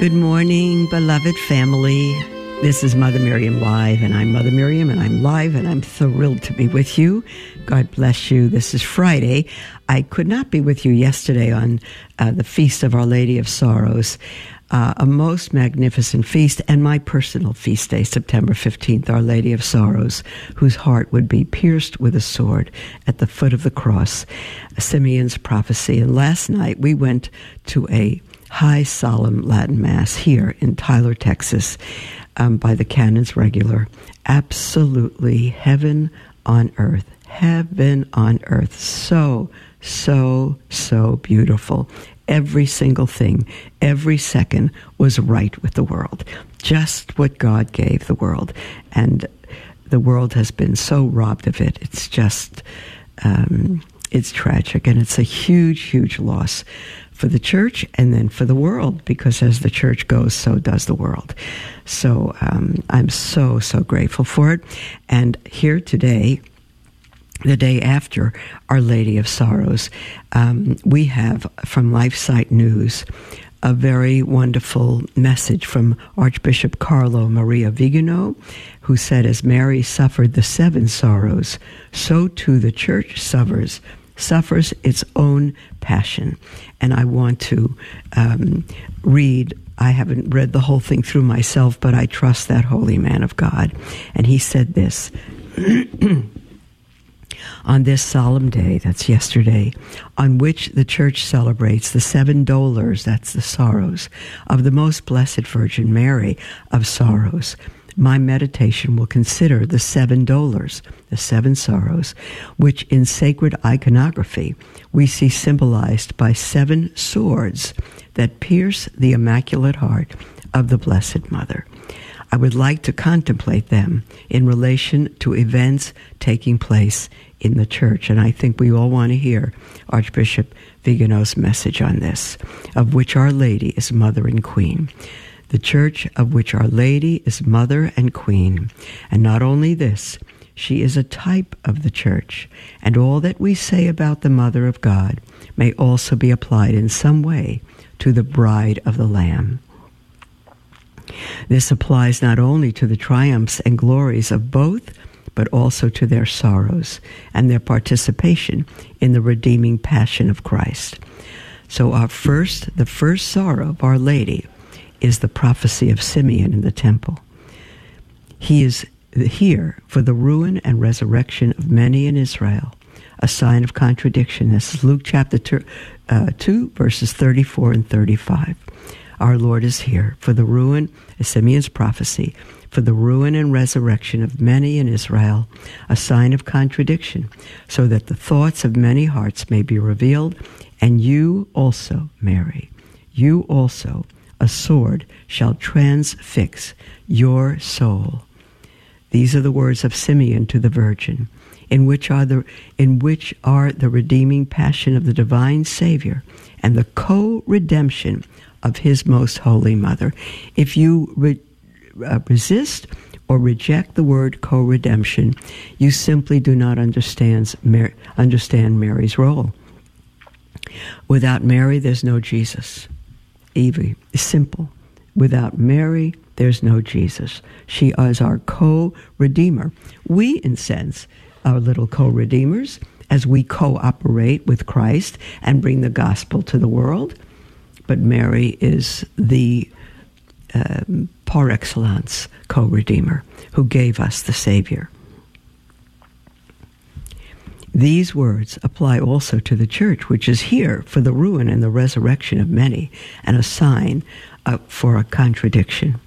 Good morning, beloved family. This is Mother Miriam Live, and I'm Mother Miriam, and I'm live, and I'm thrilled to be with you. God bless you. This is Friday. I could not be with you yesterday on uh, the Feast of Our Lady of Sorrows, uh, a most magnificent feast, and my personal feast day, September 15th, Our Lady of Sorrows, whose heart would be pierced with a sword at the foot of the cross, Simeon's prophecy. And last night we went to a high solemn Latin Mass here in Tyler, Texas, um, by the Canons Regular. Absolutely heaven on earth. Heaven on earth. So, so, so beautiful. Every single thing, every second was right with the world. Just what God gave the world. And the world has been so robbed of it. It's just, um, it's tragic and it's a huge, huge loss for the church and then for the world, because as the church goes, so does the world. So um, I'm so, so grateful for it. And here today, the day after Our Lady of Sorrows, um, we have from LifeSite News a very wonderful message from Archbishop Carlo Maria Vigano, who said, As Mary suffered the seven sorrows, so too the church suffers suffers its own passion. And I want to um, read. I haven't read the whole thing through myself, but I trust that holy man of God. And he said this. on this solemn day, that's yesterday, on which the church celebrates the seven dolors, that's the sorrows, of the most blessed Virgin Mary of sorrows my meditation will consider the seven dolors, the seven sorrows, which in sacred iconography we see symbolized by seven swords that pierce the Immaculate Heart of the Blessed Mother. I would like to contemplate them in relation to events taking place in the church, and I think we all want to hear Archbishop Vigano's message on this, of which Our Lady is Mother and Queen the church of which Our Lady is mother and queen. And not only this, she is a type of the church, and all that we say about the Mother of God may also be applied in some way to the bride of the Lamb. This applies not only to the triumphs and glories of both, but also to their sorrows and their participation in the redeeming passion of Christ. So, our first, the first sorrow of Our Lady is the prophecy of Simeon in the temple. He is here for the ruin and resurrection of many in Israel, a sign of contradiction. This is Luke chapter two, uh, 2, verses 34 and 35. Our Lord is here for the ruin, Simeon's prophecy, for the ruin and resurrection of many in Israel, a sign of contradiction, so that the thoughts of many hearts may be revealed, and you also, Mary, you also a sword shall transfix your soul. These are the words of Simeon to the Virgin, in which are the in which are the redeeming passion of the divine Savior and the co-redemption of His most holy Mother. If you re, uh, resist or reject the word co-redemption, you simply do not understand Mar- understand Mary's role. Without Mary, there's no Jesus. Evie simple. Without Mary, there's no Jesus. She is our co redeemer. We, in sense, are little co redeemers as we cooperate with Christ and bring the gospel to the world. But Mary is the um, par excellence co redeemer who gave us the Savior. These words apply also to the church, which is here for the ruin and the resurrection of many, and a sign uh, for a contradiction.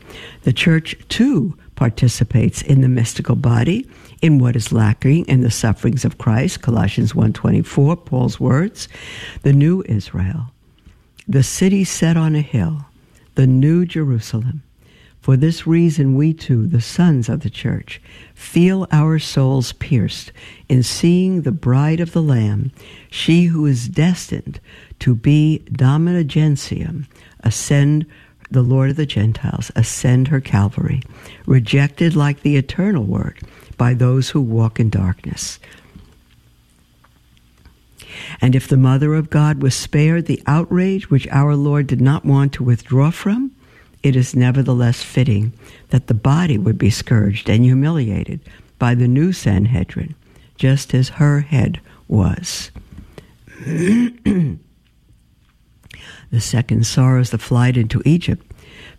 The church, too, participates in the mystical body, in what is lacking in the sufferings of Christ, Colossians 1.24, Paul's words, the new Israel, the city set on a hill, the New Jerusalem. For this reason, we too, the sons of the church, feel our souls pierced in seeing the bride of the Lamb, she who is destined to be Domina Gentium, ascend the Lord of the Gentiles, ascend her Calvary, rejected like the eternal word by those who walk in darkness. And if the Mother of God was spared the outrage which our Lord did not want to withdraw from, it is nevertheless fitting that the body would be scourged and humiliated by the new Sanhedrin, just as her head was. the second sorrow is the flight into Egypt.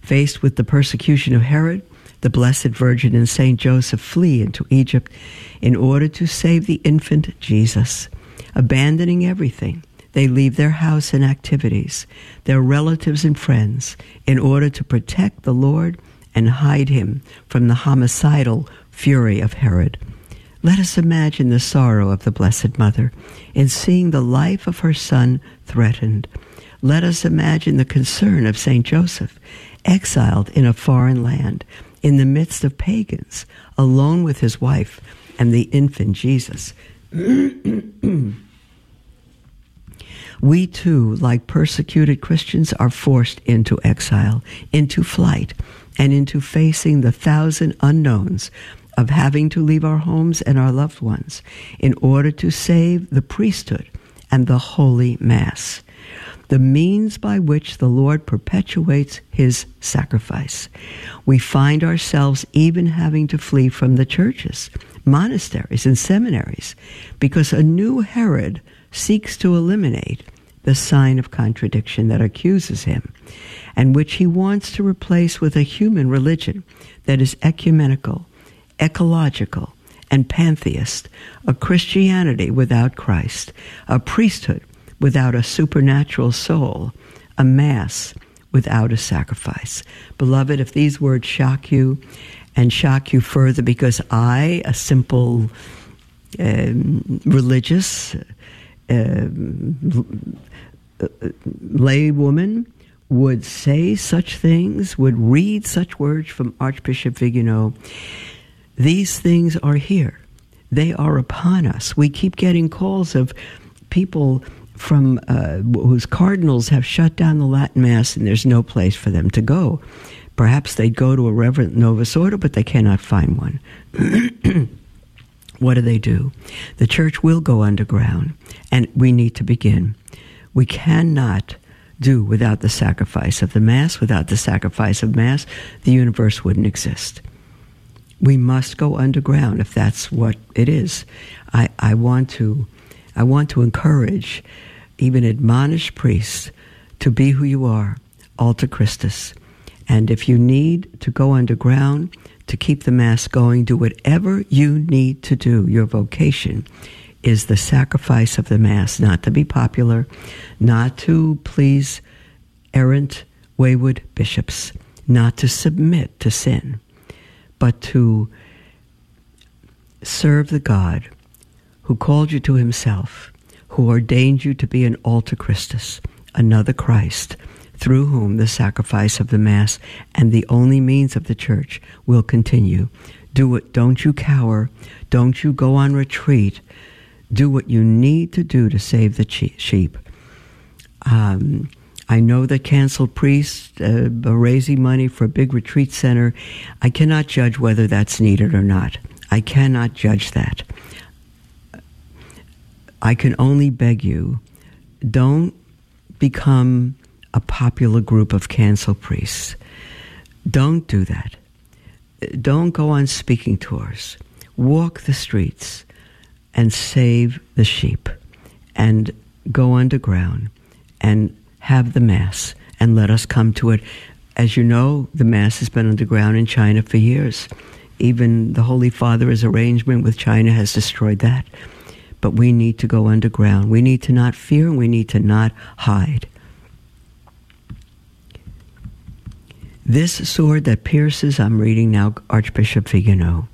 Faced with the persecution of Herod, the Blessed Virgin and Saint Joseph flee into Egypt in order to save the infant Jesus, abandoning everything they leave their house and activities, their relatives and friends, in order to protect the Lord and hide him from the homicidal fury of Herod. Let us imagine the sorrow of the Blessed Mother in seeing the life of her son threatened. Let us imagine the concern of St. Joseph, exiled in a foreign land, in the midst of pagans, alone with his wife and the infant Jesus. we too, like persecuted Christians, are forced into exile, into flight, and into facing the thousand unknowns of having to leave our homes and our loved ones in order to save the priesthood and the holy mass, the means by which the Lord perpetuates his sacrifice. We find ourselves even having to flee from the churches, monasteries, and seminaries because a new Herod seeks to eliminate the sign of contradiction that accuses him, and which he wants to replace with a human religion that is ecumenical, ecological, and pantheist, a Christianity without Christ, a priesthood without a supernatural soul, a mass without a sacrifice. Beloved, if these words shock you and shock you further because I, a simple um, religious, uh, lay woman would say such things, would read such words from Archbishop Vigano. These things are here. They are upon us. We keep getting calls of people from uh, whose cardinals have shut down the Latin Mass and there's no place for them to go. Perhaps they'd go to a Reverend Novus Ordo, but they cannot find one. what do they do? The church will go underground, and we need to begin. We cannot do without the sacrifice of the Mass. Without the sacrifice of Mass, the universe wouldn't exist. We must go underground if that's what it is. I, I want to I want to encourage even admonish priests to be who you are, alter Christus. And if you need to go underground to keep the Mass going, do whatever you need to do, your vocation is the sacrifice of the Mass, not to be popular, not to please errant, wayward bishops, not to submit to sin, but to serve the God who called you to himself, who ordained you to be an alter Christus, another Christ, through whom the sacrifice of the Mass and the only means of the Church will continue. Do it. Don't you cower. Don't you go on retreat do what you need to do to save the sheep. Um, I know that canceled priests uh, are raising money for a big retreat center. I cannot judge whether that's needed or not. I cannot judge that. I can only beg you don't become a popular group of canceled priests. Don't do that. Don't go on speaking tours. Walk the streets and save the sheep and go underground and have the Mass and let us come to it. As you know, the Mass has been underground in China for years. Even the Holy Father's arrangement with China has destroyed that. But we need to go underground. We need to not fear and we need to not hide. This sword that pierces, I'm reading now Archbishop Vigano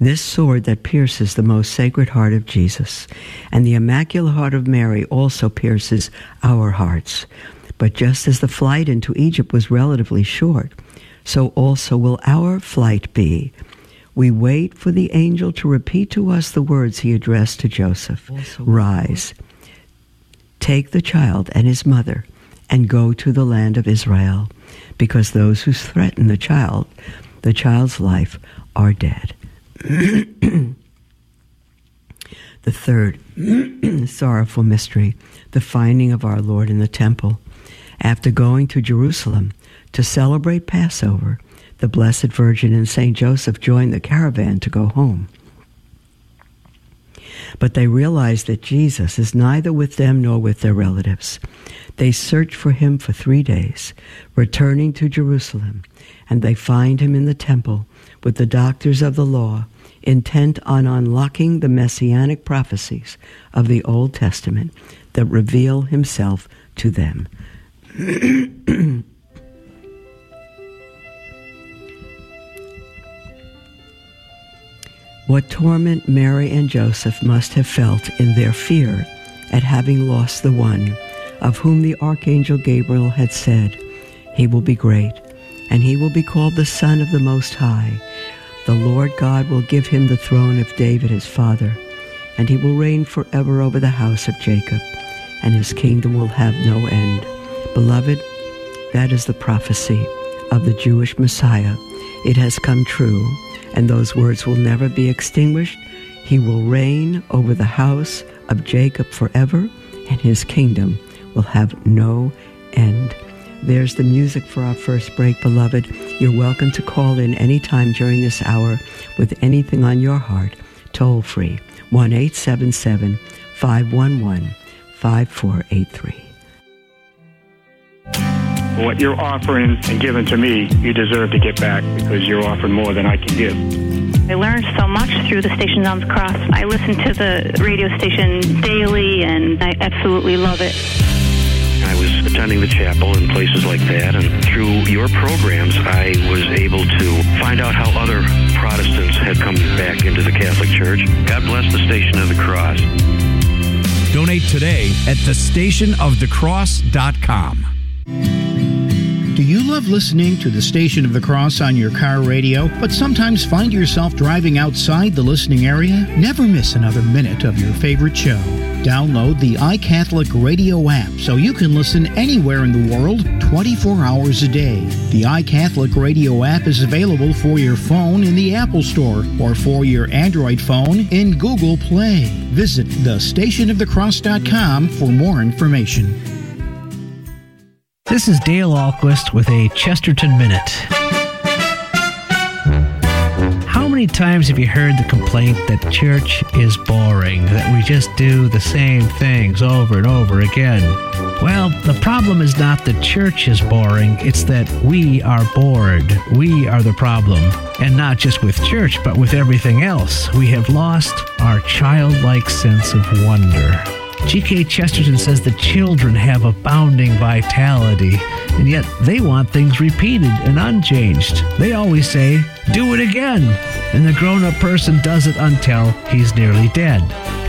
this sword that pierces the most sacred heart of Jesus, and the Immaculate Heart of Mary also pierces our hearts. But just as the flight into Egypt was relatively short, so also will our flight be. We wait for the angel to repeat to us the words he addressed to Joseph Rise, take the child and his mother, and go to the land of Israel, because those who threaten the child, the child's life, are dead. the third sorrowful mystery, the finding of our Lord in the temple. After going to Jerusalem to celebrate Passover, the Blessed Virgin and Saint Joseph joined the caravan to go home. But they realize that Jesus is neither with them nor with their relatives. They search for him for three days, returning to Jerusalem, and they find him in the temple with the doctors of the law, intent on unlocking the messianic prophecies of the Old Testament that reveal himself to them. what torment Mary and Joseph must have felt in their fear at having lost the one of whom the archangel Gabriel had said, He will be great, and he will be called the Son of the Most High. The Lord God will give him the throne of David his father, and he will reign forever over the house of Jacob, and his kingdom will have no end. Beloved, that is the prophecy of the Jewish Messiah. It has come true and those words will never be extinguished. He will reign over the house of Jacob forever, and his kingdom will have no end. There's the music for our first break, beloved. You're welcome to call in anytime during this hour with anything on your heart, toll free, 1 877 511 5483 what you're offering and giving to me, you deserve to get back because you're offering more than I can give. I learned so much through the Station on the Cross. I listen to the radio station daily, and I absolutely love it. I was attending the chapel and places like that, and through your programs, I was able to find out how other Protestants had come back into the Catholic Church. God bless the Station of the Cross. Donate today at thestationofthecross.com. Do you love listening to the Station of the Cross on your car radio, but sometimes find yourself driving outside the listening area? Never miss another minute of your favorite show. Download the iCatholic Radio app so you can listen anywhere in the world 24 hours a day. The iCatholic Radio app is available for your phone in the Apple Store or for your Android phone in Google Play. Visit thestationofthecross.com for more information. This is Dale Ahlquist with a Chesterton Minute. Many times have you heard the complaint that church is boring, that we just do the same things over and over again? Well, the problem is not that church is boring, it's that we are bored. We are the problem. And not just with church, but with everything else. We have lost our childlike sense of wonder. G.K. Chesterton says the children have abounding vitality, and yet they want things repeated and unchanged. They always say, do it again, and the grown up person does it until he's nearly dead.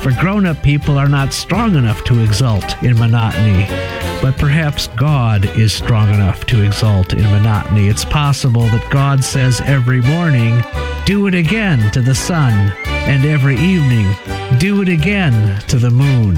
For grown up people are not strong enough to exult in monotony, but perhaps God is strong enough to exult in monotony. It's possible that God says every morning, do it again to the sun, and every evening, do it again to the moon.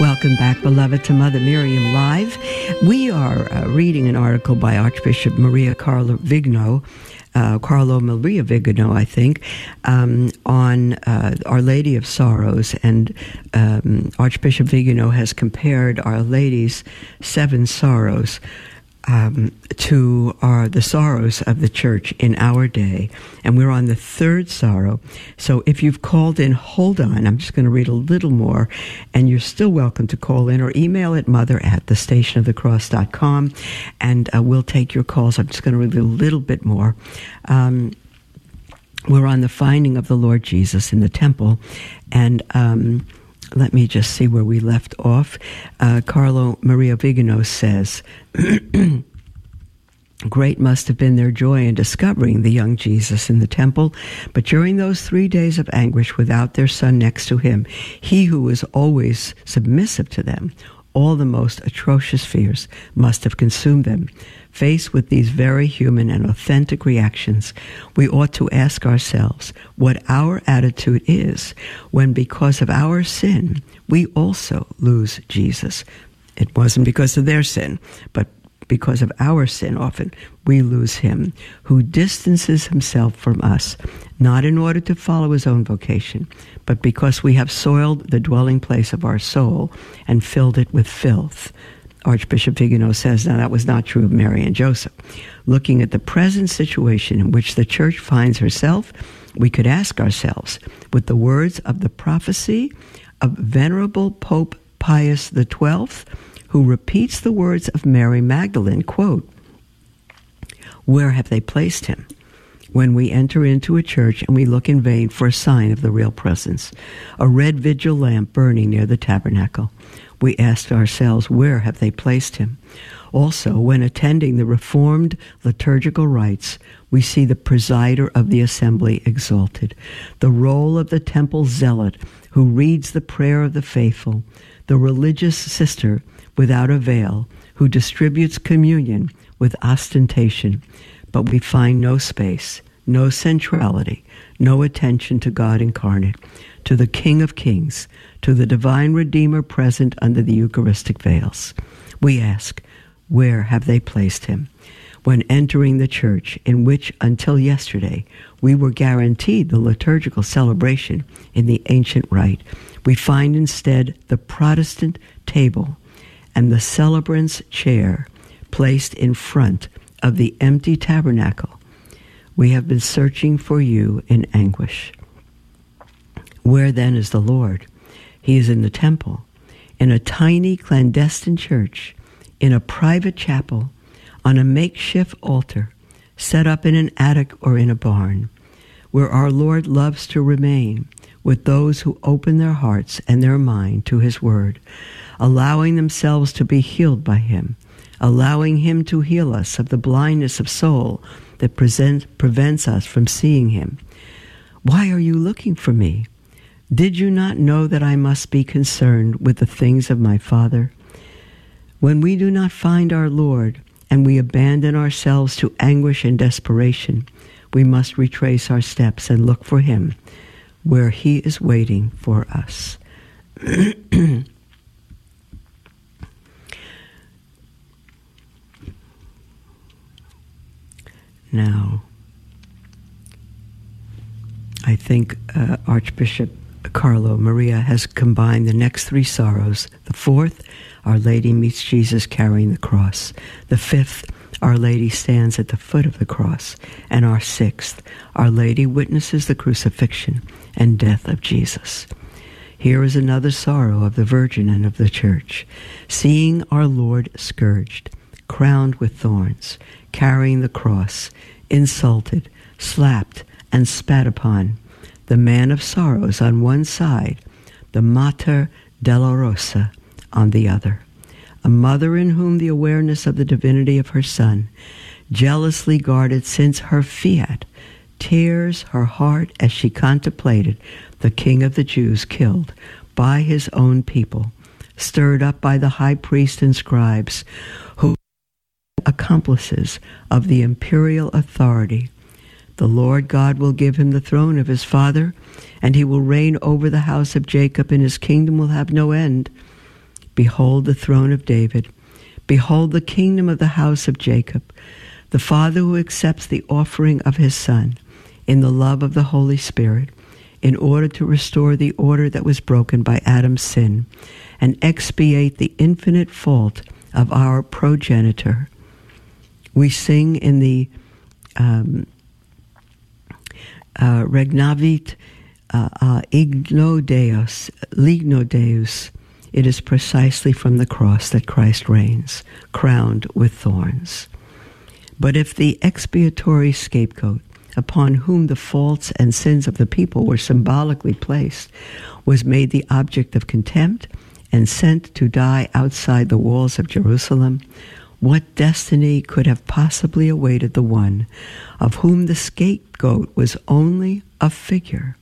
Welcome back, beloved, to Mother Miriam Live. We are uh, reading an article by Archbishop Maria Carlo Vigno, uh, Carlo Maria Vigno, I think, um, on uh, Our Lady of Sorrows. And um, Archbishop Vigno has compared Our Lady's seven sorrows um, to our the sorrows of the church in our day, and we're on the third sorrow. So if you've called in, hold on. I'm just going to read a little more, and you're still welcome to call in or email at mother at the station of the and uh, we'll take your calls. I'm just going to read a little bit more. Um, we're on the finding of the Lord Jesus in the temple, and um, let me just see where we left off. Uh, Carlo Maria Vigano says, Great must have been their joy in discovering the young Jesus in the temple, but during those three days of anguish without their son next to him, he who was always submissive to them, all the most atrocious fears must have consumed them. Faced with these very human and authentic reactions, we ought to ask ourselves what our attitude is when, because of our sin, we also lose Jesus. It wasn't because of their sin, but because of our sin, often we lose him, who distances himself from us, not in order to follow his own vocation, but because we have soiled the dwelling place of our soul and filled it with filth. Archbishop Vigano says, now that was not true of Mary and Joseph. Looking at the present situation in which the church finds herself, we could ask ourselves, with the words of the prophecy of Venerable Pope Pius XII, who repeats the words of Mary Magdalene, quote, Where have they placed him? When we enter into a church and we look in vain for a sign of the real presence, a red vigil lamp burning near the tabernacle, we ask ourselves, where have they placed him? Also, when attending the Reformed liturgical rites, we see the presider of the assembly exalted, the role of the temple zealot who reads the prayer of the faithful, the religious sister without a veil who distributes communion with ostentation, but we find no space, no centrality, no attention to God incarnate, to the King of Kings, to the divine Redeemer present under the Eucharistic veils. We ask, where have they placed him? When entering the church, in which until yesterday we were guaranteed the liturgical celebration in the ancient rite, we find instead the Protestant table and the celebrant's chair placed in front of the empty tabernacle. We have been searching for you in anguish. Where then is the Lord? He is in the temple, in a tiny clandestine church, in a private chapel, on a makeshift altar, set up in an attic or in a barn, where our Lord loves to remain with those who open their hearts and their mind to His Word, allowing themselves to be healed by Him, allowing Him to heal us of the blindness of soul that present, prevents us from seeing Him. Why are you looking for me? Did you not know that I must be concerned with the things of my Father? When we do not find our Lord and we abandon ourselves to anguish and desperation, we must retrace our steps and look for Him where He is waiting for us. now, I think uh, Archbishop Carlo Maria has combined the next three sorrows. The fourth, Our Lady meets Jesus carrying the cross. The fifth, Our Lady stands at the foot of the cross. And our sixth, Our Lady witnesses the crucifixion and death of Jesus. Here is another sorrow of the Virgin and of the Church. Seeing our Lord scourged, crowned with thorns, carrying the cross, insulted, slapped, and spat upon, the man of sorrows on one side, the Mater Dolorosa on the other, a mother in whom the awareness of the divinity of her Son, jealously guarded since her fiat, tears her heart as she contemplated the King of the Jews killed by his own people, stirred up by the high priest and scribes, who accomplices of the imperial authority the Lord God will give him the throne of his father, and he will reign over the house of Jacob, and his kingdom will have no end. Behold the throne of David. Behold the kingdom of the house of Jacob. The Father who accepts the offering of his Son in the love of the Holy Spirit, in order to restore the order that was broken by Adam's sin and expiate the infinite fault of our progenitor We sing in the um, uh, Regnavit uh, uh, Igno Deus, Ligno Deus. It is precisely from the cross that Christ reigns, crowned with thorns. But if the expiatory scapegoat, upon whom the faults and sins of the people were symbolically placed, was made the object of contempt and sent to die outside the walls of Jerusalem, what destiny could have possibly awaited the one of whom the scapegoat was only a figure?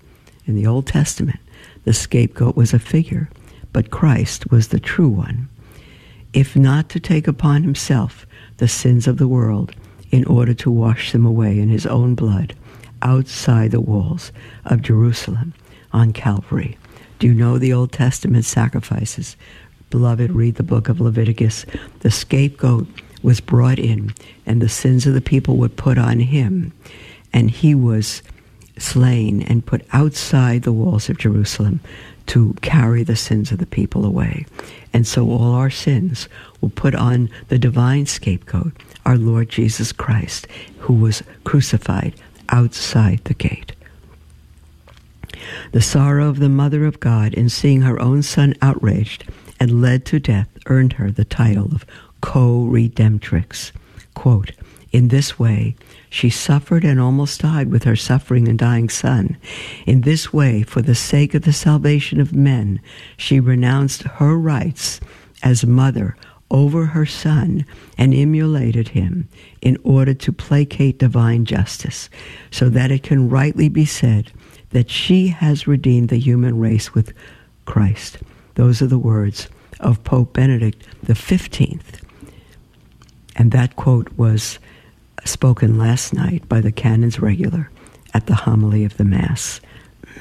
In the Old Testament, the scapegoat was a figure, but Christ was the true one. If not to take upon himself the sins of the world in order to wash them away in his own blood outside the walls of Jerusalem on Calvary. Do you know the Old Testament sacrifices Beloved, read the book of Leviticus. The scapegoat was brought in, and the sins of the people were put on him, and he was slain and put outside the walls of Jerusalem to carry the sins of the people away. And so all our sins will put on the divine scapegoat, our Lord Jesus Christ, who was crucified outside the gate. The sorrow of the Mother of God in seeing her own son outraged and led to death earned her the title of co-redemptrix. Quote, in this way, she suffered and almost died with her suffering and dying son. In this way, for the sake of the salvation of men, she renounced her rights as mother over her son and emulated him in order to placate divine justice, so that it can rightly be said that she has redeemed the human race with Christ. Those are the words of Pope Benedict the 15th. And that quote was spoken last night by the Canons Regular at the homily of the Mass.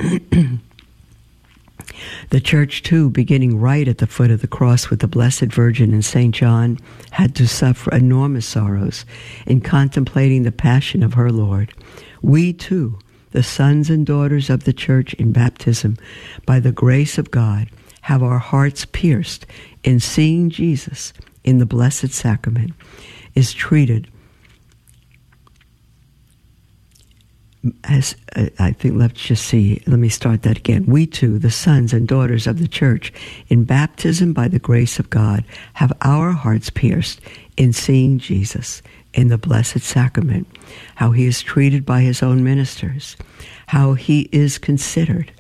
the Church, too, beginning right at the foot of the cross with the Blessed Virgin and St. John, had to suffer enormous sorrows in contemplating the passion of her Lord. We, too, the sons and daughters of the Church in baptism, by the grace of God, have our hearts pierced in seeing Jesus in the Blessed Sacrament is treated as uh, I think, let's just see, let me start that again. We too, the sons and daughters of the church, in baptism by the grace of God, have our hearts pierced in seeing Jesus in the Blessed Sacrament, how he is treated by his own ministers, how he is considered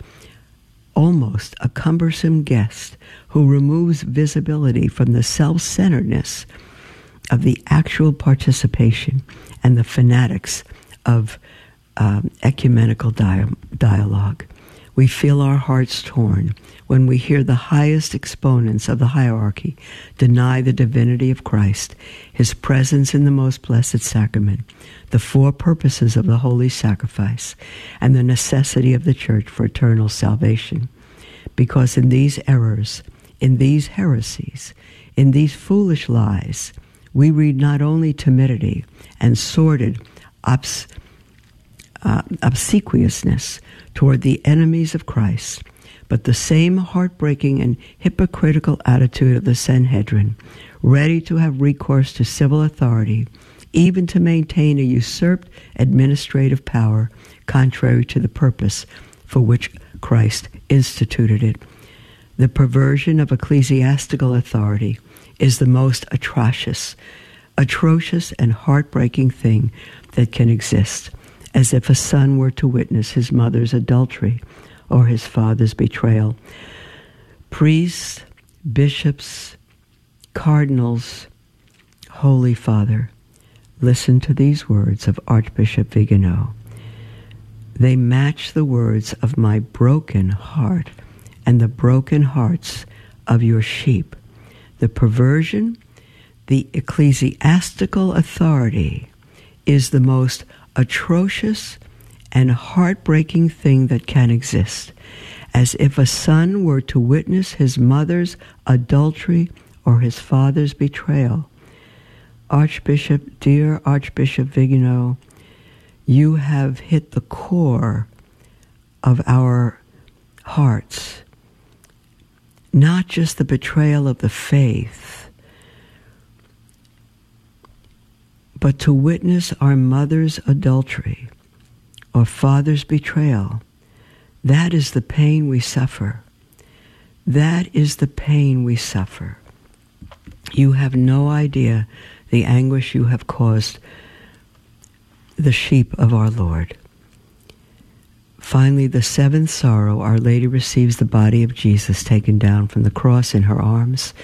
almost a cumbersome guest who removes visibility from the self centeredness of the actual participation and the fanatics of um, ecumenical dia- dialogue. We feel our hearts torn when we hear the highest exponents of the hierarchy deny the divinity of Christ, his presence in the most blessed sacrament, the four purposes of the holy sacrifice, and the necessity of the church for eternal salvation. Because in these errors, in these heresies, in these foolish lies, we read not only timidity and sordid obs- uh, obsequiousness toward the enemies of Christ, but the same heartbreaking and hypocritical attitude of the Sanhedrin, ready to have recourse to civil authority, even to maintain a usurped administrative power contrary to the purpose for which Christ instituted it. The perversion of ecclesiastical authority is the most atrocious, atrocious and heartbreaking thing that can exist as if a son were to witness his mother's adultery or his father's betrayal. Priests, bishops, cardinals, Holy Father, listen to these words of Archbishop Vigano. They match the words of my broken heart and the broken hearts of your sheep. The perversion, the ecclesiastical authority is the most atrocious and heartbreaking thing that can exist, as if a son were to witness his mother's adultery or his father's betrayal. Archbishop, dear Archbishop Vigano, you have hit the core of our hearts. Not just the betrayal of the faith, But to witness our mother's adultery or father's betrayal, that is the pain we suffer. That is the pain we suffer. You have no idea the anguish you have caused the sheep of our Lord. Finally, the seventh sorrow, Our Lady receives the body of Jesus taken down from the cross in her arms.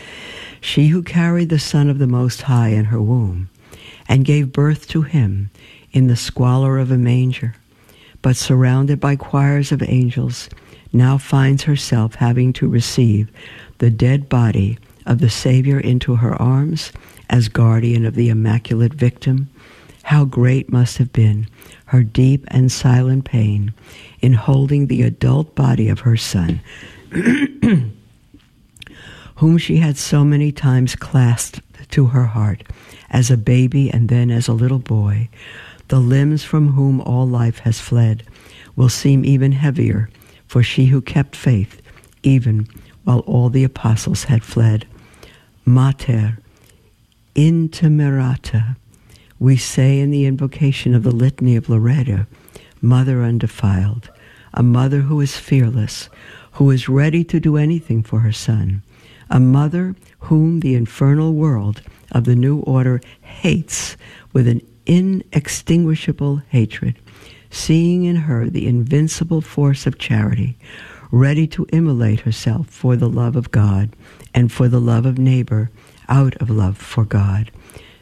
She who carried the Son of the Most High in her womb and gave birth to him in the squalor of a manger, but surrounded by choirs of angels, now finds herself having to receive the dead body of the Savior into her arms as guardian of the immaculate victim. How great must have been her deep and silent pain in holding the adult body of her son, whom she had so many times clasped to her heart as a baby and then as a little boy, the limbs from whom all life has fled will seem even heavier for she who kept faith even while all the apostles had fled. Mater intemerata, we say in the invocation of the Litany of Loreto, Mother undefiled, a mother who is fearless, who is ready to do anything for her son, a mother whom the infernal world of the new order hates with an inextinguishable hatred, seeing in her the invincible force of charity, ready to immolate herself for the love of God and for the love of neighbor out of love for God.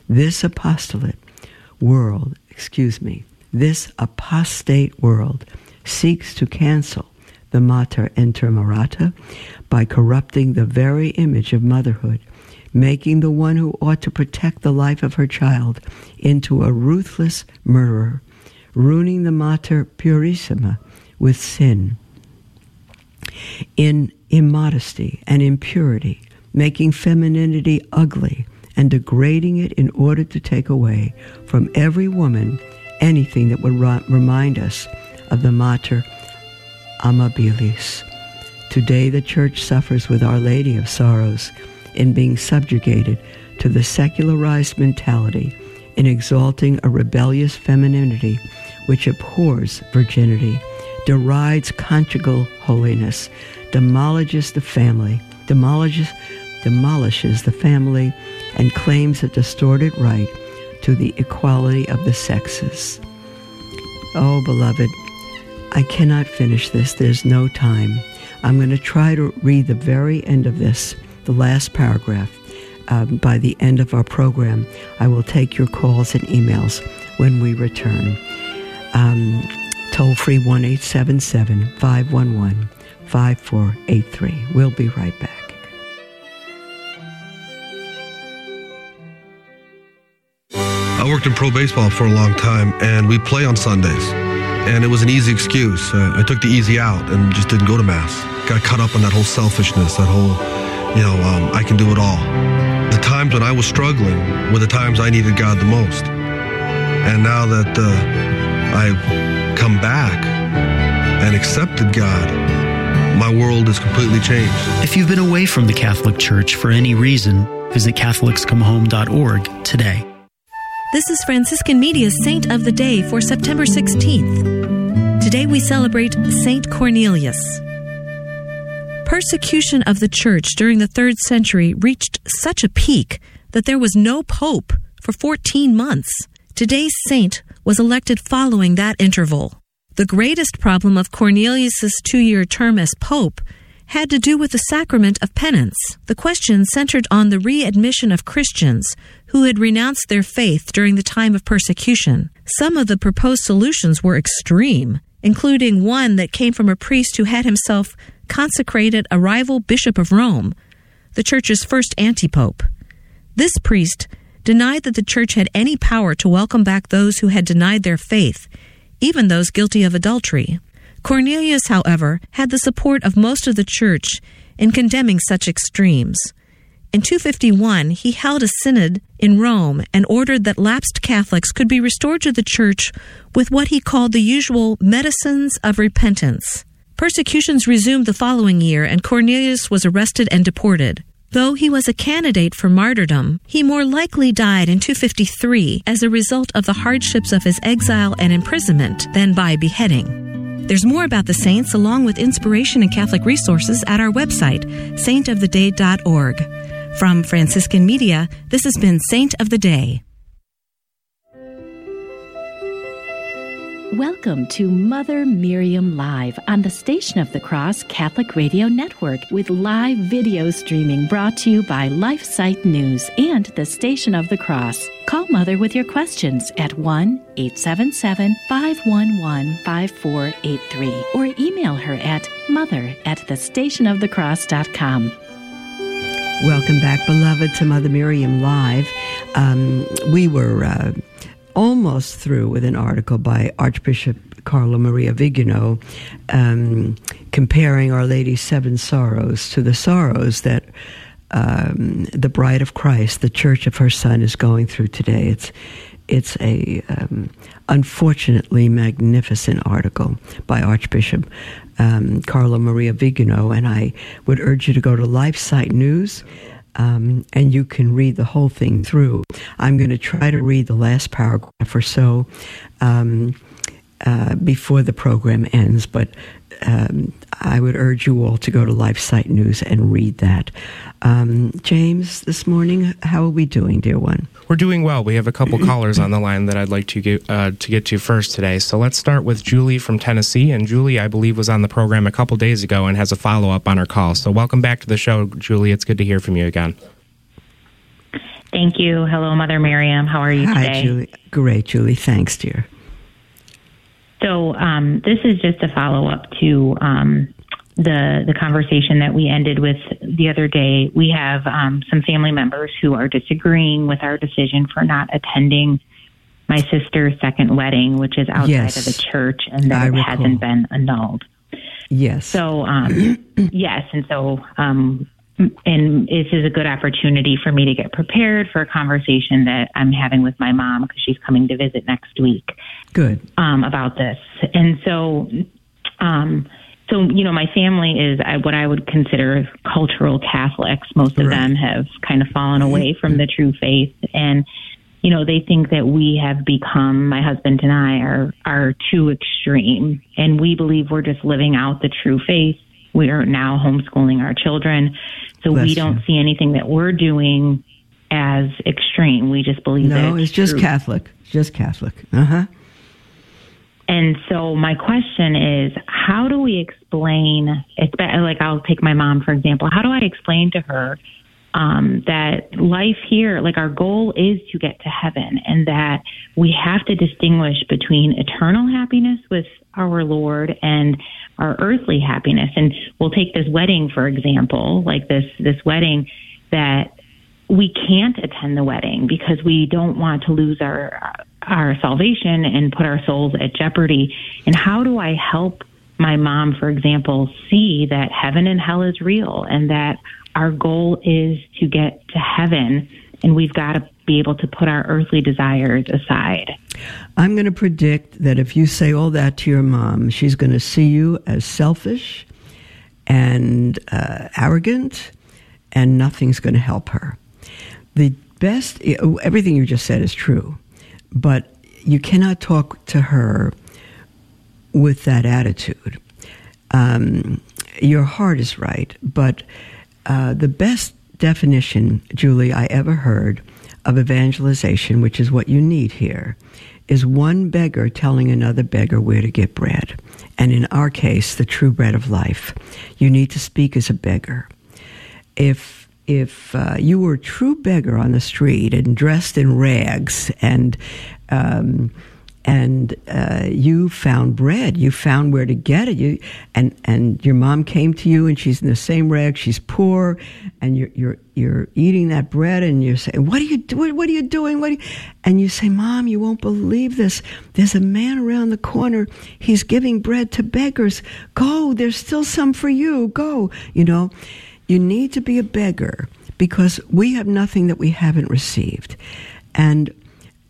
This apostolate world, excuse me, this apostate world seeks to cancel the mater intemerata by corrupting the very image of motherhood, making the one who ought to protect the life of her child into a ruthless murderer, ruining the mater purissima with sin. In immodesty and impurity, making femininity ugly and degrading it in order to take away from every woman anything that would remind us of the Mater Amabilis. Today, the Church suffers with Our Lady of Sorrows in being subjugated to the secularized mentality in exalting a rebellious femininity which abhors virginity, derides conjugal holiness, demolishes the family, demolishes, demolishes the family, and claims a distorted right to the equality of the sexes. Oh, beloved, I cannot finish this. There's no time. I'm going to try to read the very end of this, the last paragraph. Um, by the end of our program, I will take your calls and emails when we return. Um, toll free 1 877 511 5483. We'll be right back. I worked in pro baseball for a long time, and we play on Sundays. And it was an easy excuse. Uh, I took the easy out and just didn't go to Mass. Got caught up in that whole selfishness, that whole, you know, um, I can do it all. The times when I was struggling were the times I needed God the most. And now that uh, I've come back and accepted God, my world has completely changed. If you've been away from the Catholic Church for any reason, visit CatholicsComeHome.org today. This is Franciscan Media's Saint of the Day for September 16th. Today we celebrate Saint Cornelius. Persecution of the Church during the third century reached such a peak that there was no pope for 14 months. Today's saint was elected following that interval. The greatest problem of Cornelius's two-year term as pope had to do with the sacrament of penance. The question centered on the readmission of Christians who had renounced their faith during the time of persecution. Some of the proposed solutions were extreme, including one that came from a priest who had himself consecrated a rival bishop of Rome, the church's first antipope. This priest denied that the church had any power to welcome back those who had denied their faith even those guilty of adultery. Cornelius, however, had the support of most of the church in condemning such extremes. In 251, he held a synod in Rome and ordered that lapsed Catholics could be restored to the church with what he called the usual medicines of repentance. Persecutions resumed the following year, and Cornelius was arrested and deported. Though he was a candidate for martyrdom, he more likely died in 253 as a result of the hardships of his exile and imprisonment than by beheading. There's more about the saints along with inspiration and Catholic resources at our website, saintoftheday.org. From Franciscan Media, this has been Saint of the Day. Welcome to Mother Miriam Live on the Station of the Cross Catholic Radio Network with live video streaming brought to you by LifeSite News and the Station of the Cross. Call Mother with your questions at 1 877 511 5483 or email her at mother at thestationofthecross.com. Welcome back, beloved, to Mother Miriam Live. Um, we were. Uh, almost through with an article by Archbishop Carlo Maria Vigano um, comparing Our Lady's seven sorrows to the sorrows that um, the Bride of Christ, the Church of her Son, is going through today. It's it's a um, unfortunately magnificent article by Archbishop um, Carlo Maria Vigano, and I would urge you to go to LifeSite News um, and you can read the whole thing through. I'm going to try to read the last paragraph or so um, uh, before the program ends, but um, I would urge you all to go to LifeSite News and read that. Um, James, this morning, how are we doing, dear one? We're doing well. We have a couple callers on the line that I'd like to get uh, to get to first today. So let's start with Julie from Tennessee. And Julie, I believe, was on the program a couple days ago and has a follow up on her call. So welcome back to the show, Julie. It's good to hear from you again. Thank you. Hello, Mother Miriam. How are you Hi, today? Julie. Great, Julie. Thanks, dear. So um, this is just a follow up to um, the the conversation that we ended with the other day. We have um, some family members who are disagreeing with our decision for not attending my sister's second wedding, which is outside Yes. of the church, and that I it recall. hasn't been annulled. Yes. So um, yes, and so um, and this is a good opportunity for me to get prepared for a conversation that I'm having with my mom because she's coming to visit next week Good. um, about this. And so, um, so you know, my family is what I would consider cultural Catholics. Most of them have kind of fallen away from the true faith, and you know, they think that we have become, my husband and I are are too extreme, and we believe we're just living out the true faith. We are now homeschooling our children, so Bless we don't you. see anything that we're doing as extreme. We just believe that No, it's just true. Catholic. Just Catholic. Uh huh. And so my question is, how do we explain? It's like I'll take my mom for example. How do I explain to her um, that life here, like our goal is to get to heaven, and that we have to distinguish between eternal happiness with our Lord and our earthly happiness. And we'll take this wedding for example, like this this wedding that we can't attend the wedding because we don't want to lose our our salvation and put our souls at jeopardy. And how do I help my mom, for example, see that heaven and hell is real and that our goal is to get to heaven and we've got to be able to put our earthly desires aside. I'm going to predict that if you say all that to your mom, she's going to see you as selfish and uh, arrogant, and nothing's going to help her. The best, everything you just said is true, but you cannot talk to her with that attitude. Um, your heart is right, but uh, the best definition, Julie, I ever heard of evangelization, which is what you need here, is one beggar telling another beggar where to get bread. And in our case, the true bread of life. You need to speak as a beggar. If if uh, you were a true beggar on the street and dressed in rags and um, and uh, you found bread, you found where to get it. You and and your mom came to you, and she's in the same rag. She's poor, and you're you're you're eating that bread, and you're saying, "What are you doing? What are you doing? What?" You? And you say, "Mom, you won't believe this. There's a man around the corner. He's giving bread to beggars. Go. There's still some for you. Go. You know." You need to be a beggar because we have nothing that we haven't received. And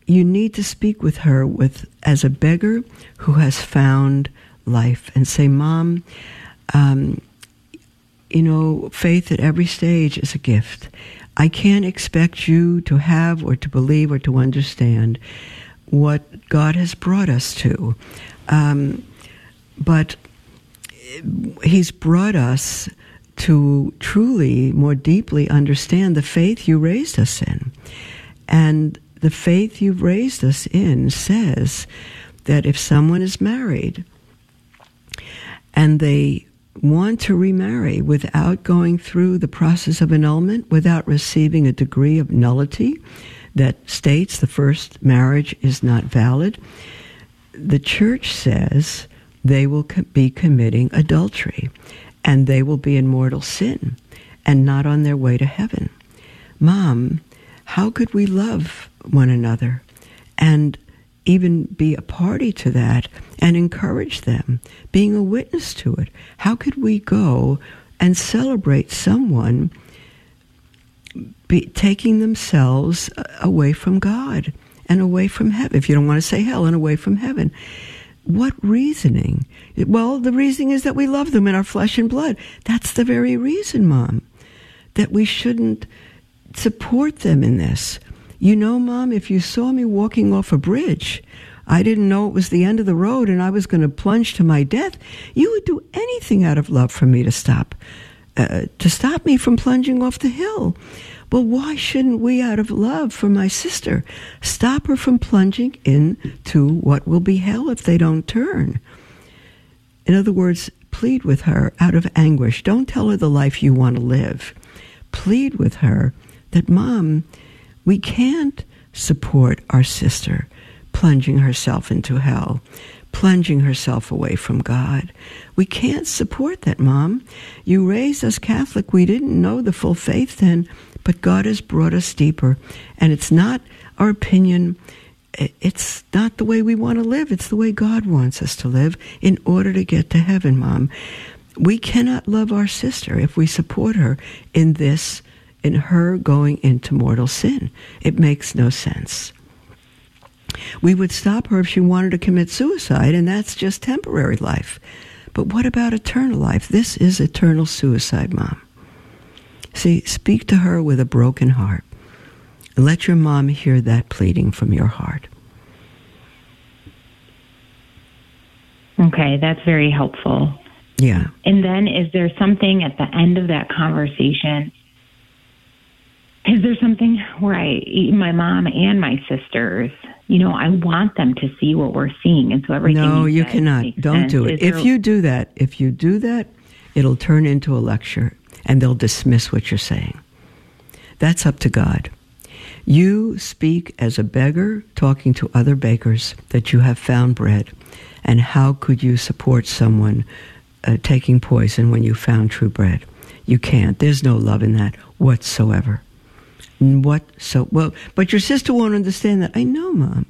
you need to speak with her with as a beggar who has found life and say, Mom, um, you know, faith at every stage is a gift. I can't expect you to have or to believe or to understand what God has brought us to. Um, but He's brought us to truly, more deeply understand the faith you raised us in. And the faith you've raised us in says that if someone is married and they want to remarry without going through the process of annulment, without receiving a degree of nullity that states the first marriage is not valid, the church says they will be committing adultery and they will be in mortal sin and not on their way to heaven. Mom, how could we love one another and even be a party to that and encourage them, being a witness to it? How could we go and celebrate someone be, taking themselves away from God and away from heaven? If you don't want to say hell, and away from heaven. What reasoning? Well, the reasoning is that we love them in our flesh and blood. That's the very reason, Mom, that we shouldn't support them in this. You know, Mom, if you saw me walking off a bridge, I didn't know it was the end of the road and I was going to plunge to my death. You would do anything out of love for me to stop, uh, to stop me from plunging off the hill. Well, why shouldn't we, out of love for my sister, stop her from plunging into what will be hell if they don't turn? In other words, plead with her out of anguish. Don't tell her the life you want to live. Plead with her that, Mom, we can't support our sister plunging herself into hell, plunging herself away from God. We can't support that, Mom. You raised us Catholic. We didn't know the full faith then, but God has brought us deeper. And it's not our opinion. It's not the way we want to live. It's the way God wants us to live in order to get to heaven, Mom. We cannot love our sister if we support her in this, in her going into mortal sin. It makes no sense. We would stop her if she wanted to commit suicide, and that's just temporary life. But what about eternal life? This is eternal suicide, Mom. See, speak to her with a broken heart. Let your mom hear that pleading from your heart. Okay, that's very helpful. Yeah. And then is there something at the end of that conversation? Is there something where I, eat my mom and my sisters, you know, I want them to see what we're seeing. And so everything. No, you, you cannot. Don't sense. do it. Is if there... you do that, if you do that, it'll turn into a lecture and they'll dismiss what you're saying. That's up to God. You speak as a beggar talking to other bakers that you have found bread. And how could you support someone uh, taking poison when you found true bread? You can't. There's no love in that whatsoever. What so well? But your sister won't understand that. I know, mom.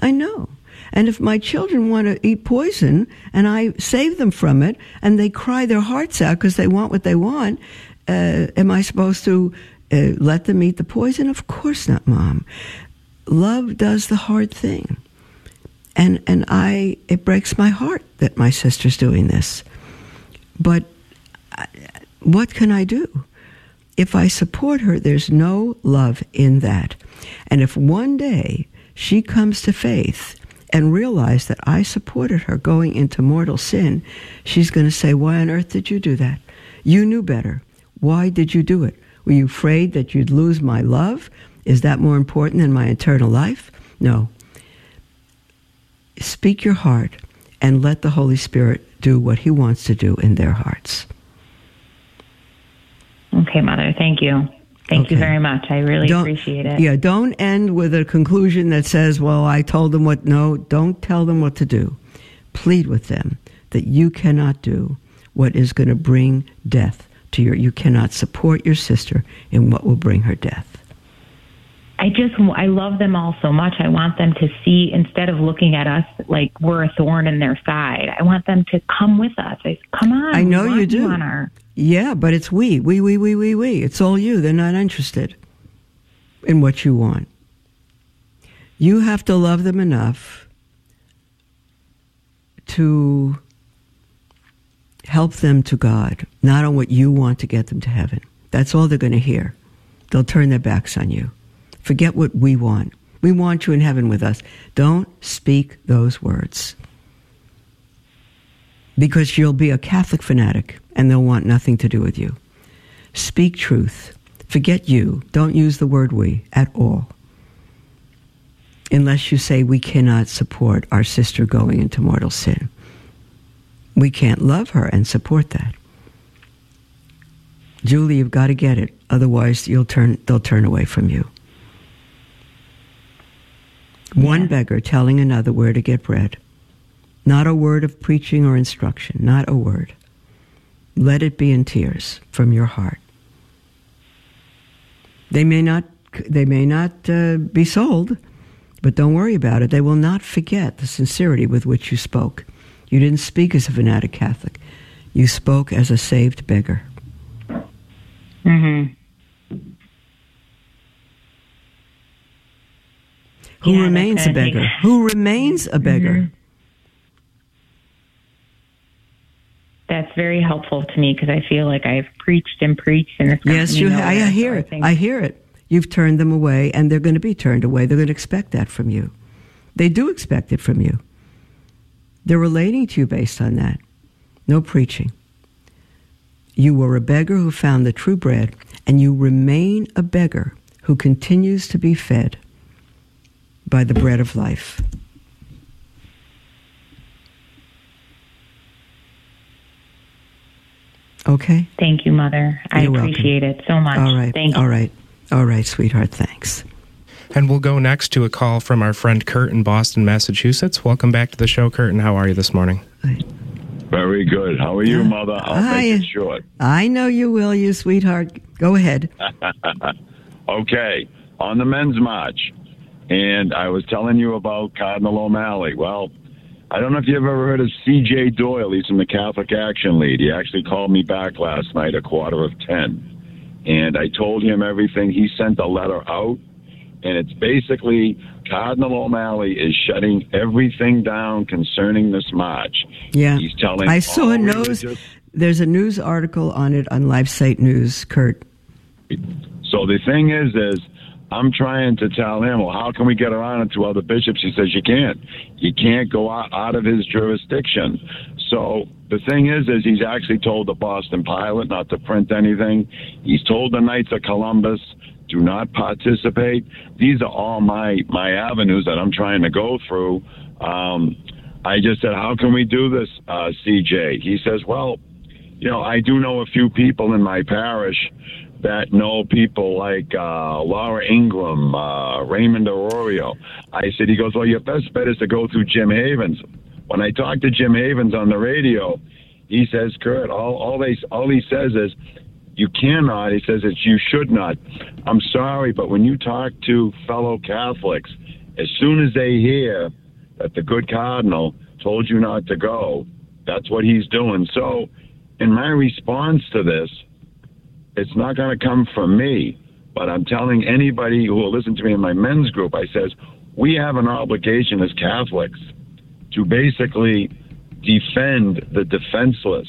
I know. And if my children want to eat poison and I save them from it and they cry their hearts out because they want what they want, uh, am I supposed to uh, let them eat the poison? Of course not, Mom. Love does the hard thing. And, and I, it breaks my heart that my sister's doing this. But I, uh, what can I do? If I support her, there's no love in that. And if one day she comes to faith and realize that I supported her going into mortal sin, she's going to say, Why on earth did you do that? You knew better. Why did you do it? Were you afraid that you'd lose my love? Is that more important than my eternal life? No. Speak your heart and let the Holy Spirit do what He wants to do in their hearts. Okay, Mother. Thank you. Thank okay. you very much. I really don't, appreciate it. Yeah, don't end with a conclusion that says, well, I told them what. No, don't tell them what to do. Plead with them that you cannot do what is going to bring death to your. You cannot support your sister in what will bring her death. I just I love them all so much. I want them to see instead of looking at us like we're a thorn in their side. I want them to come with us. I, come on. I know you do. Yeah, but it's we, we, we, we, we, we. It's all you. They're not interested in what you want. You have to love them enough to help them to God, not on what you want to get them to heaven. That's all they're going to hear. They'll turn their backs on you. Forget what we want. We want you in heaven with us. Don't speak those words. Because you'll be a Catholic fanatic and they'll want nothing to do with you. Speak truth. Forget you. Don't use the word we at all. Unless you say we cannot support our sister going into mortal sin. We can't love her and support that. Julie, you've got to get it. Otherwise, you'll turn, they'll turn away from you. One beggar telling another where to get bread. Not a word of preaching or instruction, not a word. Let it be in tears from your heart. They may not, they may not uh, be sold, but don't worry about it. They will not forget the sincerity with which you spoke. You didn't speak as a fanatic Catholic. You spoke as a saved beggar. Mm-hmm. Who Yeah, remains a beggar? Who remains a beggar? Mhm. That's very helpful to me because I feel like I've preached and preached and it's Yes, you. I, I hear it. I hear it. You've turned them away, and they're going to be turned away. They're going to expect that from you. They do expect it from you. They're relating to you based on that. No preaching. You were a beggar who found the true bread, and you remain a beggar who continues to be fed by the bread of life. Okay? Thank you, Mother. I You're welcome. appreciate it so much. All right. Thank you. All right. All right, sweetheart. Thanks. And we'll go next to a call from our friend Kurt in Boston, Massachusetts. Welcome back to the show, Kurt, and how are you this morning? Very good. How are you, Mother? I'll Hi. make it short. I know you will, you sweetheart. Go ahead. okay, on the men's march, and I was telling you about Cardinal O'Malley. Well, I don't know if you've ever heard of C.J. Doyle. He's from the Catholic Action League. He actually called me back last night a quarter of ten, and I told him everything. He sent a letter out, and it's basically Cardinal O'Malley is shutting everything down concerning this march. Yeah. He's telling I saw a news. There's a news article on it on LifeSite News, Kurt. So the thing is, is I'm trying to tell him, well, how can we get around it to other bishops? He says you can't. You can't go out, out of his jurisdiction. So the thing is, is he's actually told the Boston Pilot not to print anything. He's told the Knights of Columbus do not participate. These are all my my avenues that I'm trying to go through. Um, I just said, how can we do this, uh, CJ? He says, well, you know, I do know a few people in my parish that know people like uh, Laura Ingraham, uh, Raymond Arroyo. I said, he goes, well, your best bet is to go through Jim Havens. When I talk to Jim Havens on the radio, he says, Kurt, all, all they all he says is, you cannot. He says it's you should not. I'm sorry, but when you talk to fellow Catholics, as soon as they hear that the good cardinal told you not to go, that's what he's doing. So, in my response to this, it's not going to come from me, but I'm telling anybody who will listen to me in my men's group, I says, we have an obligation as Catholics to basically defend the defenseless.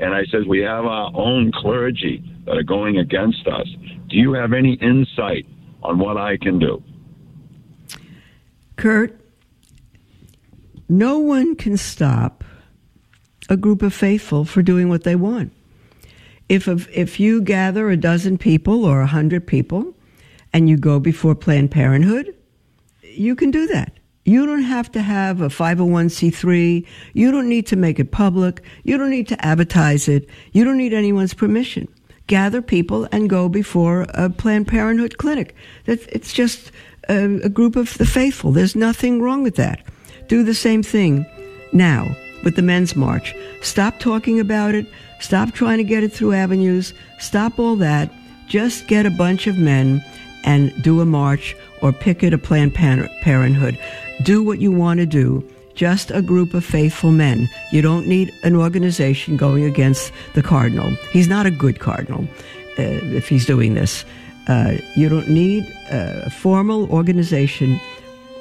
And I says, we have our own clergy that are going against us. Do you have any insight on what I can do? Kurt, no one can stop a group of faithful for doing what they want. If a, if you gather a dozen people or a hundred people and you go before Planned Parenthood, you can do that. You don't have to have a 501c3. You don't need to make it public. You don't need to advertise it. You don't need anyone's permission. Gather people and go before a Planned Parenthood clinic. It's just a, a group of the faithful. There's nothing wrong with that. Do the same thing now with the men's march. Stop talking about it. Stop trying to get it through avenues. Stop all that. Just get a bunch of men and do a march or picket a Planned Parenthood. Do what you want to do. Just a group of faithful men. You don't need an organization going against the cardinal. He's not a good cardinal uh, if he's doing this. Uh, you don't need a formal organization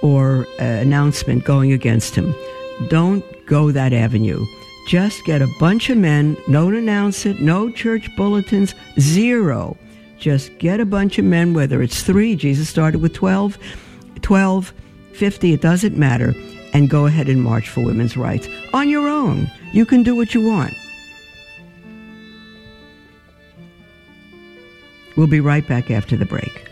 or uh, announcement going against him. Don't go that avenue. Just get a bunch of men, don't announce it, no church bulletins, zero. Just get a bunch of men, whether it's three, Jesus started with 12, 12, 50, it doesn't matter, and go ahead and march for women's rights on your own. You can do what you want. We'll be right back after the break.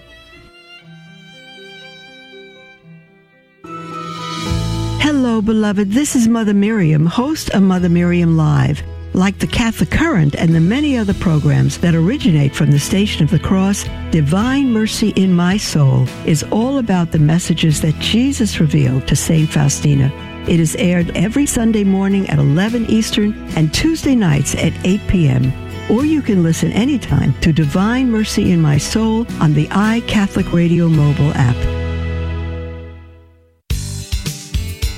Hello, beloved. This is Mother Miriam, host of Mother Miriam Live. Like the Catholic Current and the many other programs that originate from the Station of the Cross, Divine Mercy in My Soul is all about the messages that Jesus revealed to St. Faustina. It is aired every Sunday morning at 11 Eastern and Tuesday nights at 8 p.m. Or you can listen anytime to Divine Mercy in My Soul on the iCatholic Radio mobile app.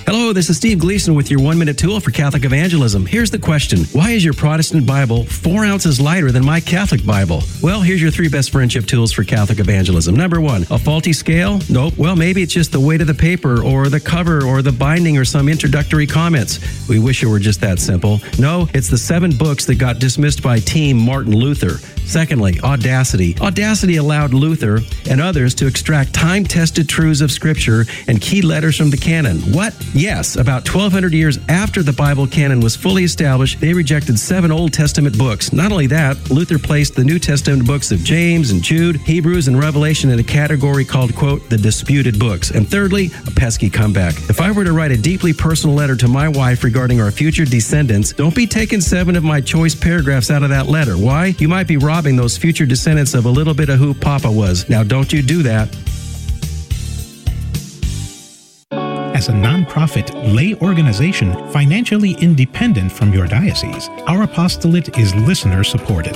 Hello, this is Steve Gleason with your one minute tool for Catholic evangelism. Here's the question Why is your Protestant Bible four ounces lighter than my Catholic Bible? Well, here's your three best friendship tools for Catholic evangelism. Number one, a faulty scale? Nope. Well, maybe it's just the weight of the paper or the cover or the binding or some introductory comments. We wish it were just that simple. No, it's the seven books that got dismissed by Team Martin Luther. Secondly, audacity. Audacity allowed Luther and others to extract time tested truths of Scripture and key letters from the canon. What? Yes, about 1,200 years after the Bible canon was fully established, they rejected seven Old Testament books. Not only that, Luther placed the New Testament books of James and Jude, Hebrews, and Revelation in a category called, quote, the disputed books. And thirdly, a pesky comeback. If I were to write a deeply personal letter to my wife regarding our future descendants, don't be taking seven of my choice paragraphs out of that letter. Why? You might be robbing those future descendants of a little bit of who Papa was. Now, don't you do that. As a nonprofit lay organization financially independent from your diocese, our apostolate is listener supported.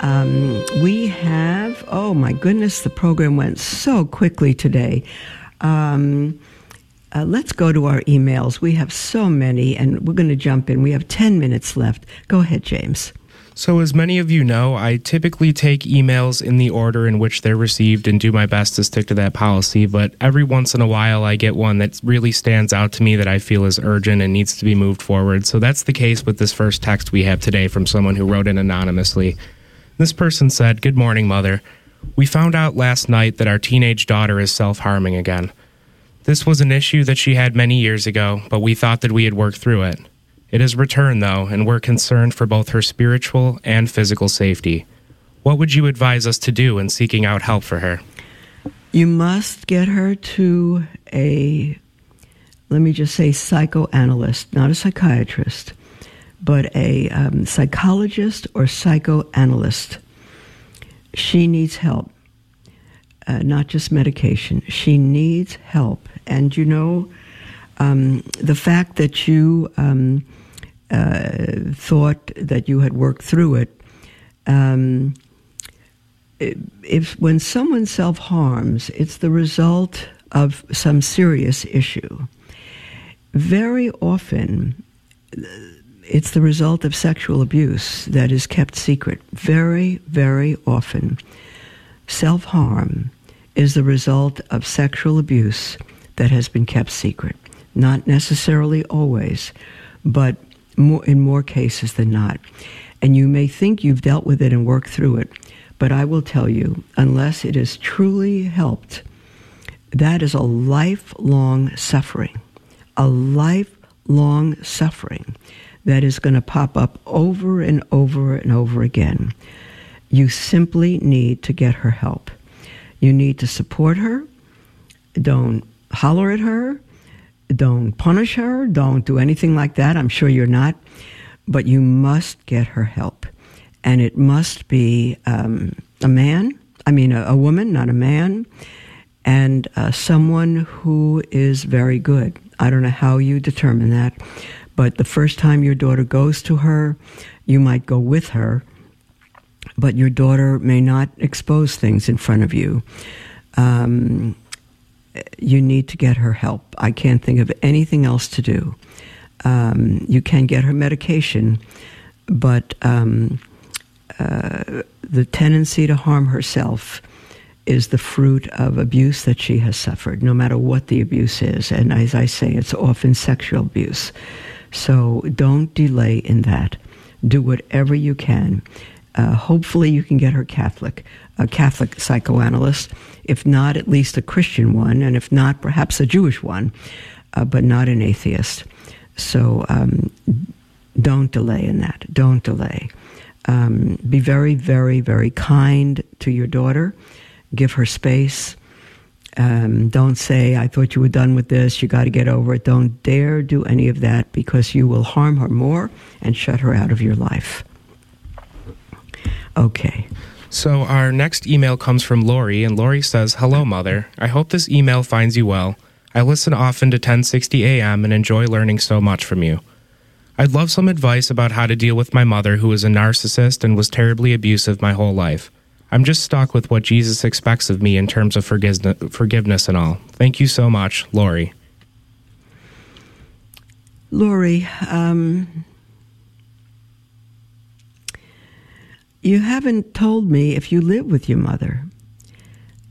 Um, we have, oh my goodness, the program went so quickly today. Um, uh, let's go to our emails. We have so many, and we're going to jump in. We have 10 minutes left. Go ahead, James. So, as many of you know, I typically take emails in the order in which they're received and do my best to stick to that policy. But every once in a while, I get one that really stands out to me that I feel is urgent and needs to be moved forward. So, that's the case with this first text we have today from someone who wrote in anonymously. This person said, Good morning, Mother. We found out last night that our teenage daughter is self harming again. This was an issue that she had many years ago, but we thought that we had worked through it. It has returned, though, and we're concerned for both her spiritual and physical safety. What would you advise us to do in seeking out help for her? You must get her to a, let me just say, psychoanalyst, not a psychiatrist, but a um, psychologist or psychoanalyst. She needs help, uh, not just medication. She needs help. And you know, um, the fact that you um, uh, thought that you had worked through it. Um, if when someone self harms, it's the result of some serious issue. Very often, it's the result of sexual abuse that is kept secret. Very, very often, self harm is the result of sexual abuse that has been kept secret. Not necessarily always, but more, in more cases than not. And you may think you've dealt with it and worked through it, but I will tell you, unless it has truly helped, that is a lifelong suffering, a lifelong suffering that is going to pop up over and over and over again. You simply need to get her help. You need to support her. don't holler at her. Don't punish her. Don't do anything like that. I'm sure you're not. But you must get her help. And it must be um, a man, I mean, a, a, woman, not a man, and uh, someone who is very good. I don't know how you determine that, but the first time your daughter goes to her, you might go with her, but your daughter may not expose things in front of you. Um, you need to get her help. I can't think of anything else to do. Um, you can get her medication, but um, uh, the tendency to harm herself is the fruit of abuse that she has suffered, no matter what the abuse is. And as I say, it's often sexual abuse. So don't delay in that. Do whatever you can. Uh, hopefully, you can get her Catholic, a Catholic psychoanalyst, if not at least a Christian one, and if not, perhaps a Jewish one, uh, but not an atheist. So um, don't delay in that. Don't delay. Um, be very, very, very kind to your daughter. Give her space. Um, don't say, I thought you were done with this. You got to get over it. Don't dare do any of that because you will harm her more and shut her out of your life. Okay. So our next email comes from Lori, and Lori says, Hello, Mother. I hope this email finds you well. I listen often to 1060 AM and enjoy learning so much from you. I'd love some advice about how to deal with my mother, who is a narcissist and was terribly abusive my whole life. I'm just stuck with what Jesus expects of me in terms of forgiveness and all. Thank you so much, Lori. Lori, um, you haven't told me if you live with your mother.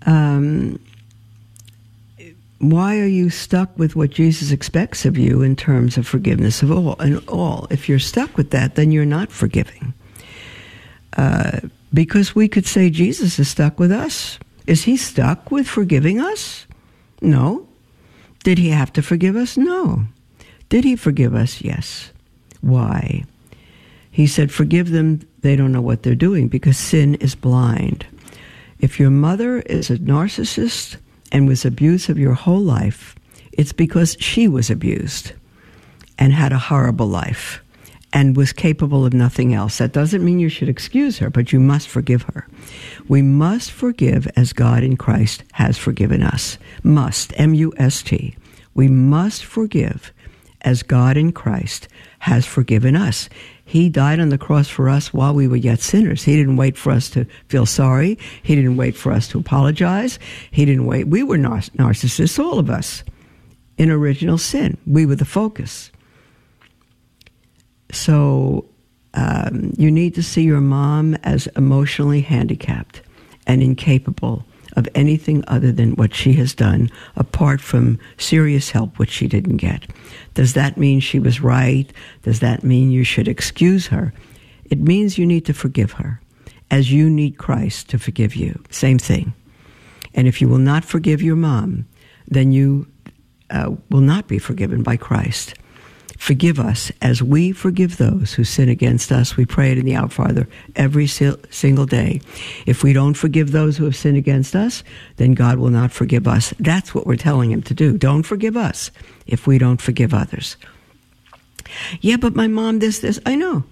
Um, why are you stuck with what Jesus expects of you in terms of forgiveness of all and all? If you're stuck with that, then you're not forgiving. Uh, because we could say Jesus is stuck with us. Is he stuck with forgiving us? No. Did he have to forgive us? No. Did he forgive us? Yes. Why? He said, Forgive them, they don't know what they're doing because sin is blind. If your mother is a narcissist and was abused of your whole life, it's because she was abused and had a horrible life and was capable of nothing else. That doesn't mean you should excuse her, but you must forgive her. We must forgive as God in Christ has forgiven us. Must, M U S T. We must forgive as God in Christ has forgiven us. He died on the cross for us while we were yet sinners. He didn't wait for us to feel sorry. He didn't wait for us to apologize. He didn't wait. We were narcissists, all of us, in original sin. We were the focus. So um, you need to see your mom as emotionally handicapped and incapable of anything other than what she has done, apart from serious help, which she didn't get. Does that mean she was right? Does that mean you should excuse her? It means you need to forgive her, as you need Christ to forgive you. Same thing. And if you will not forgive your mom, then you uh, will not be forgiven by Christ. Forgive us as we forgive those who sin against us. We pray it in the Our Father every single day. If we don't forgive those who have sinned against us, then God will not forgive us. That's what we're telling him to do. Don't forgive us if we don't forgive others. Yeah, but my mom, this, this. I know.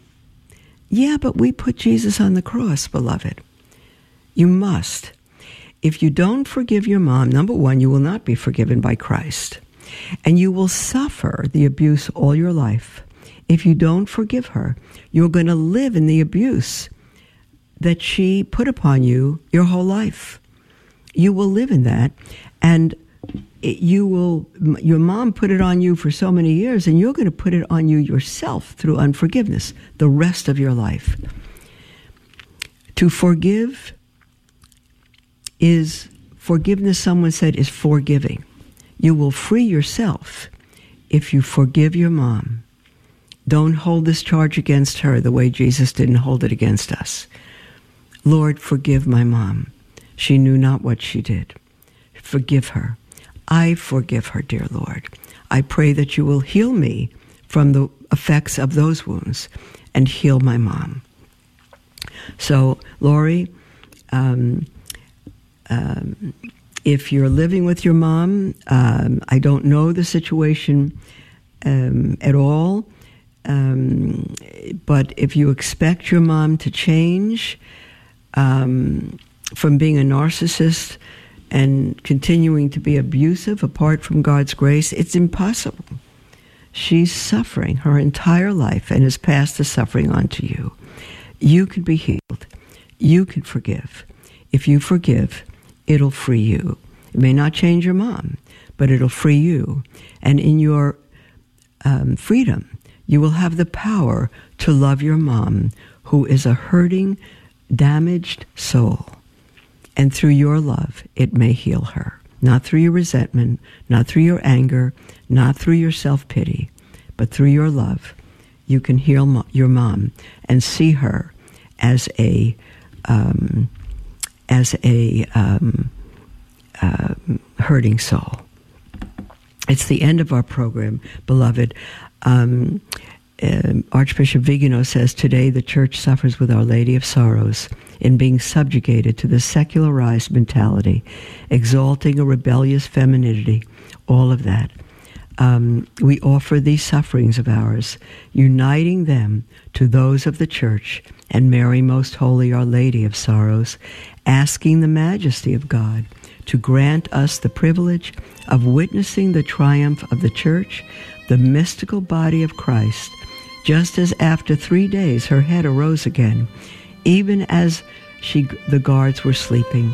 Yeah, but we put Jesus on the cross, beloved. You must. If you don't forgive your mom, number one, you will not be forgiven by Christ and you will suffer the abuse all your life. If you don't forgive her, you're going to live in the abuse that she put upon you your whole life. You will live in that, and you will, your mom put it on you for so many years, and you're going to put it on you yourself through unforgiveness the rest of your life. To forgive is forgiveness, someone said, is forgiving. You will free yourself if you forgive your mom. Don't hold this charge against her the way Jesus didn't hold it against us. Lord, forgive my mom. She knew not what she did. Forgive her. I forgive her, dear Lord. I pray that you will heal me from the effects of those wounds and heal my mom. So, Lori, um, um, if you're living with your mom, um, I don't know the situation um, at all, um, but if you expect your mom to change um, from being a narcissist and continuing to be abusive apart from God's grace, it's impossible. She's suffering her entire life and has passed the suffering on to you. You can be healed. You can forgive. If you forgive, it'll free you. It may not change your mom, but it'll free you. And in your um, freedom, you will have the power to love your mom, who is a hurting, damaged soul. And through your love, it may heal her. Not through your resentment, not through your anger, not through your self pity, but through your love. You can heal mo- your mom and see her as a um, as a um, uh, hurting soul. It's the end of our program, beloved. Um, um, Archbishop Vigano says today the church suffers with Our Lady of Sorrows in being subjugated to the secularized mentality, exalting a rebellious femininity, all of that. Um, we offer these sufferings of ours, uniting them to those of the church and Mary Most Holy, Our Lady of Sorrows, asking the majesty of God to grant us the privilege of witnessing the triumph of the church, the mystical body of Christ, just as after three days her head arose again, even as she, the guards were sleeping.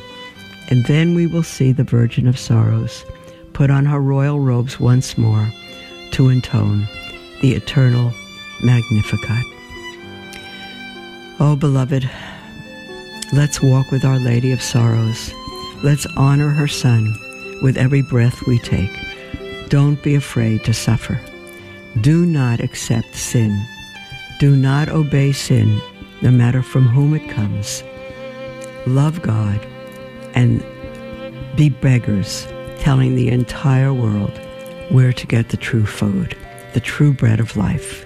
And then we will see the Virgin of Sorrows put on her royal robes once more to intone the eternal Magnificat. Oh, beloved, let's walk with Our Lady of Sorrows. Let's honor her Son with every breath we take. Don't be afraid to suffer. Do not accept sin. Do not obey sin, no matter from whom it comes. Love God and be beggars, telling the entire world where to get the true food, the true bread of life.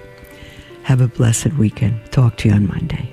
Have a blessed weekend. Talk to you on Monday.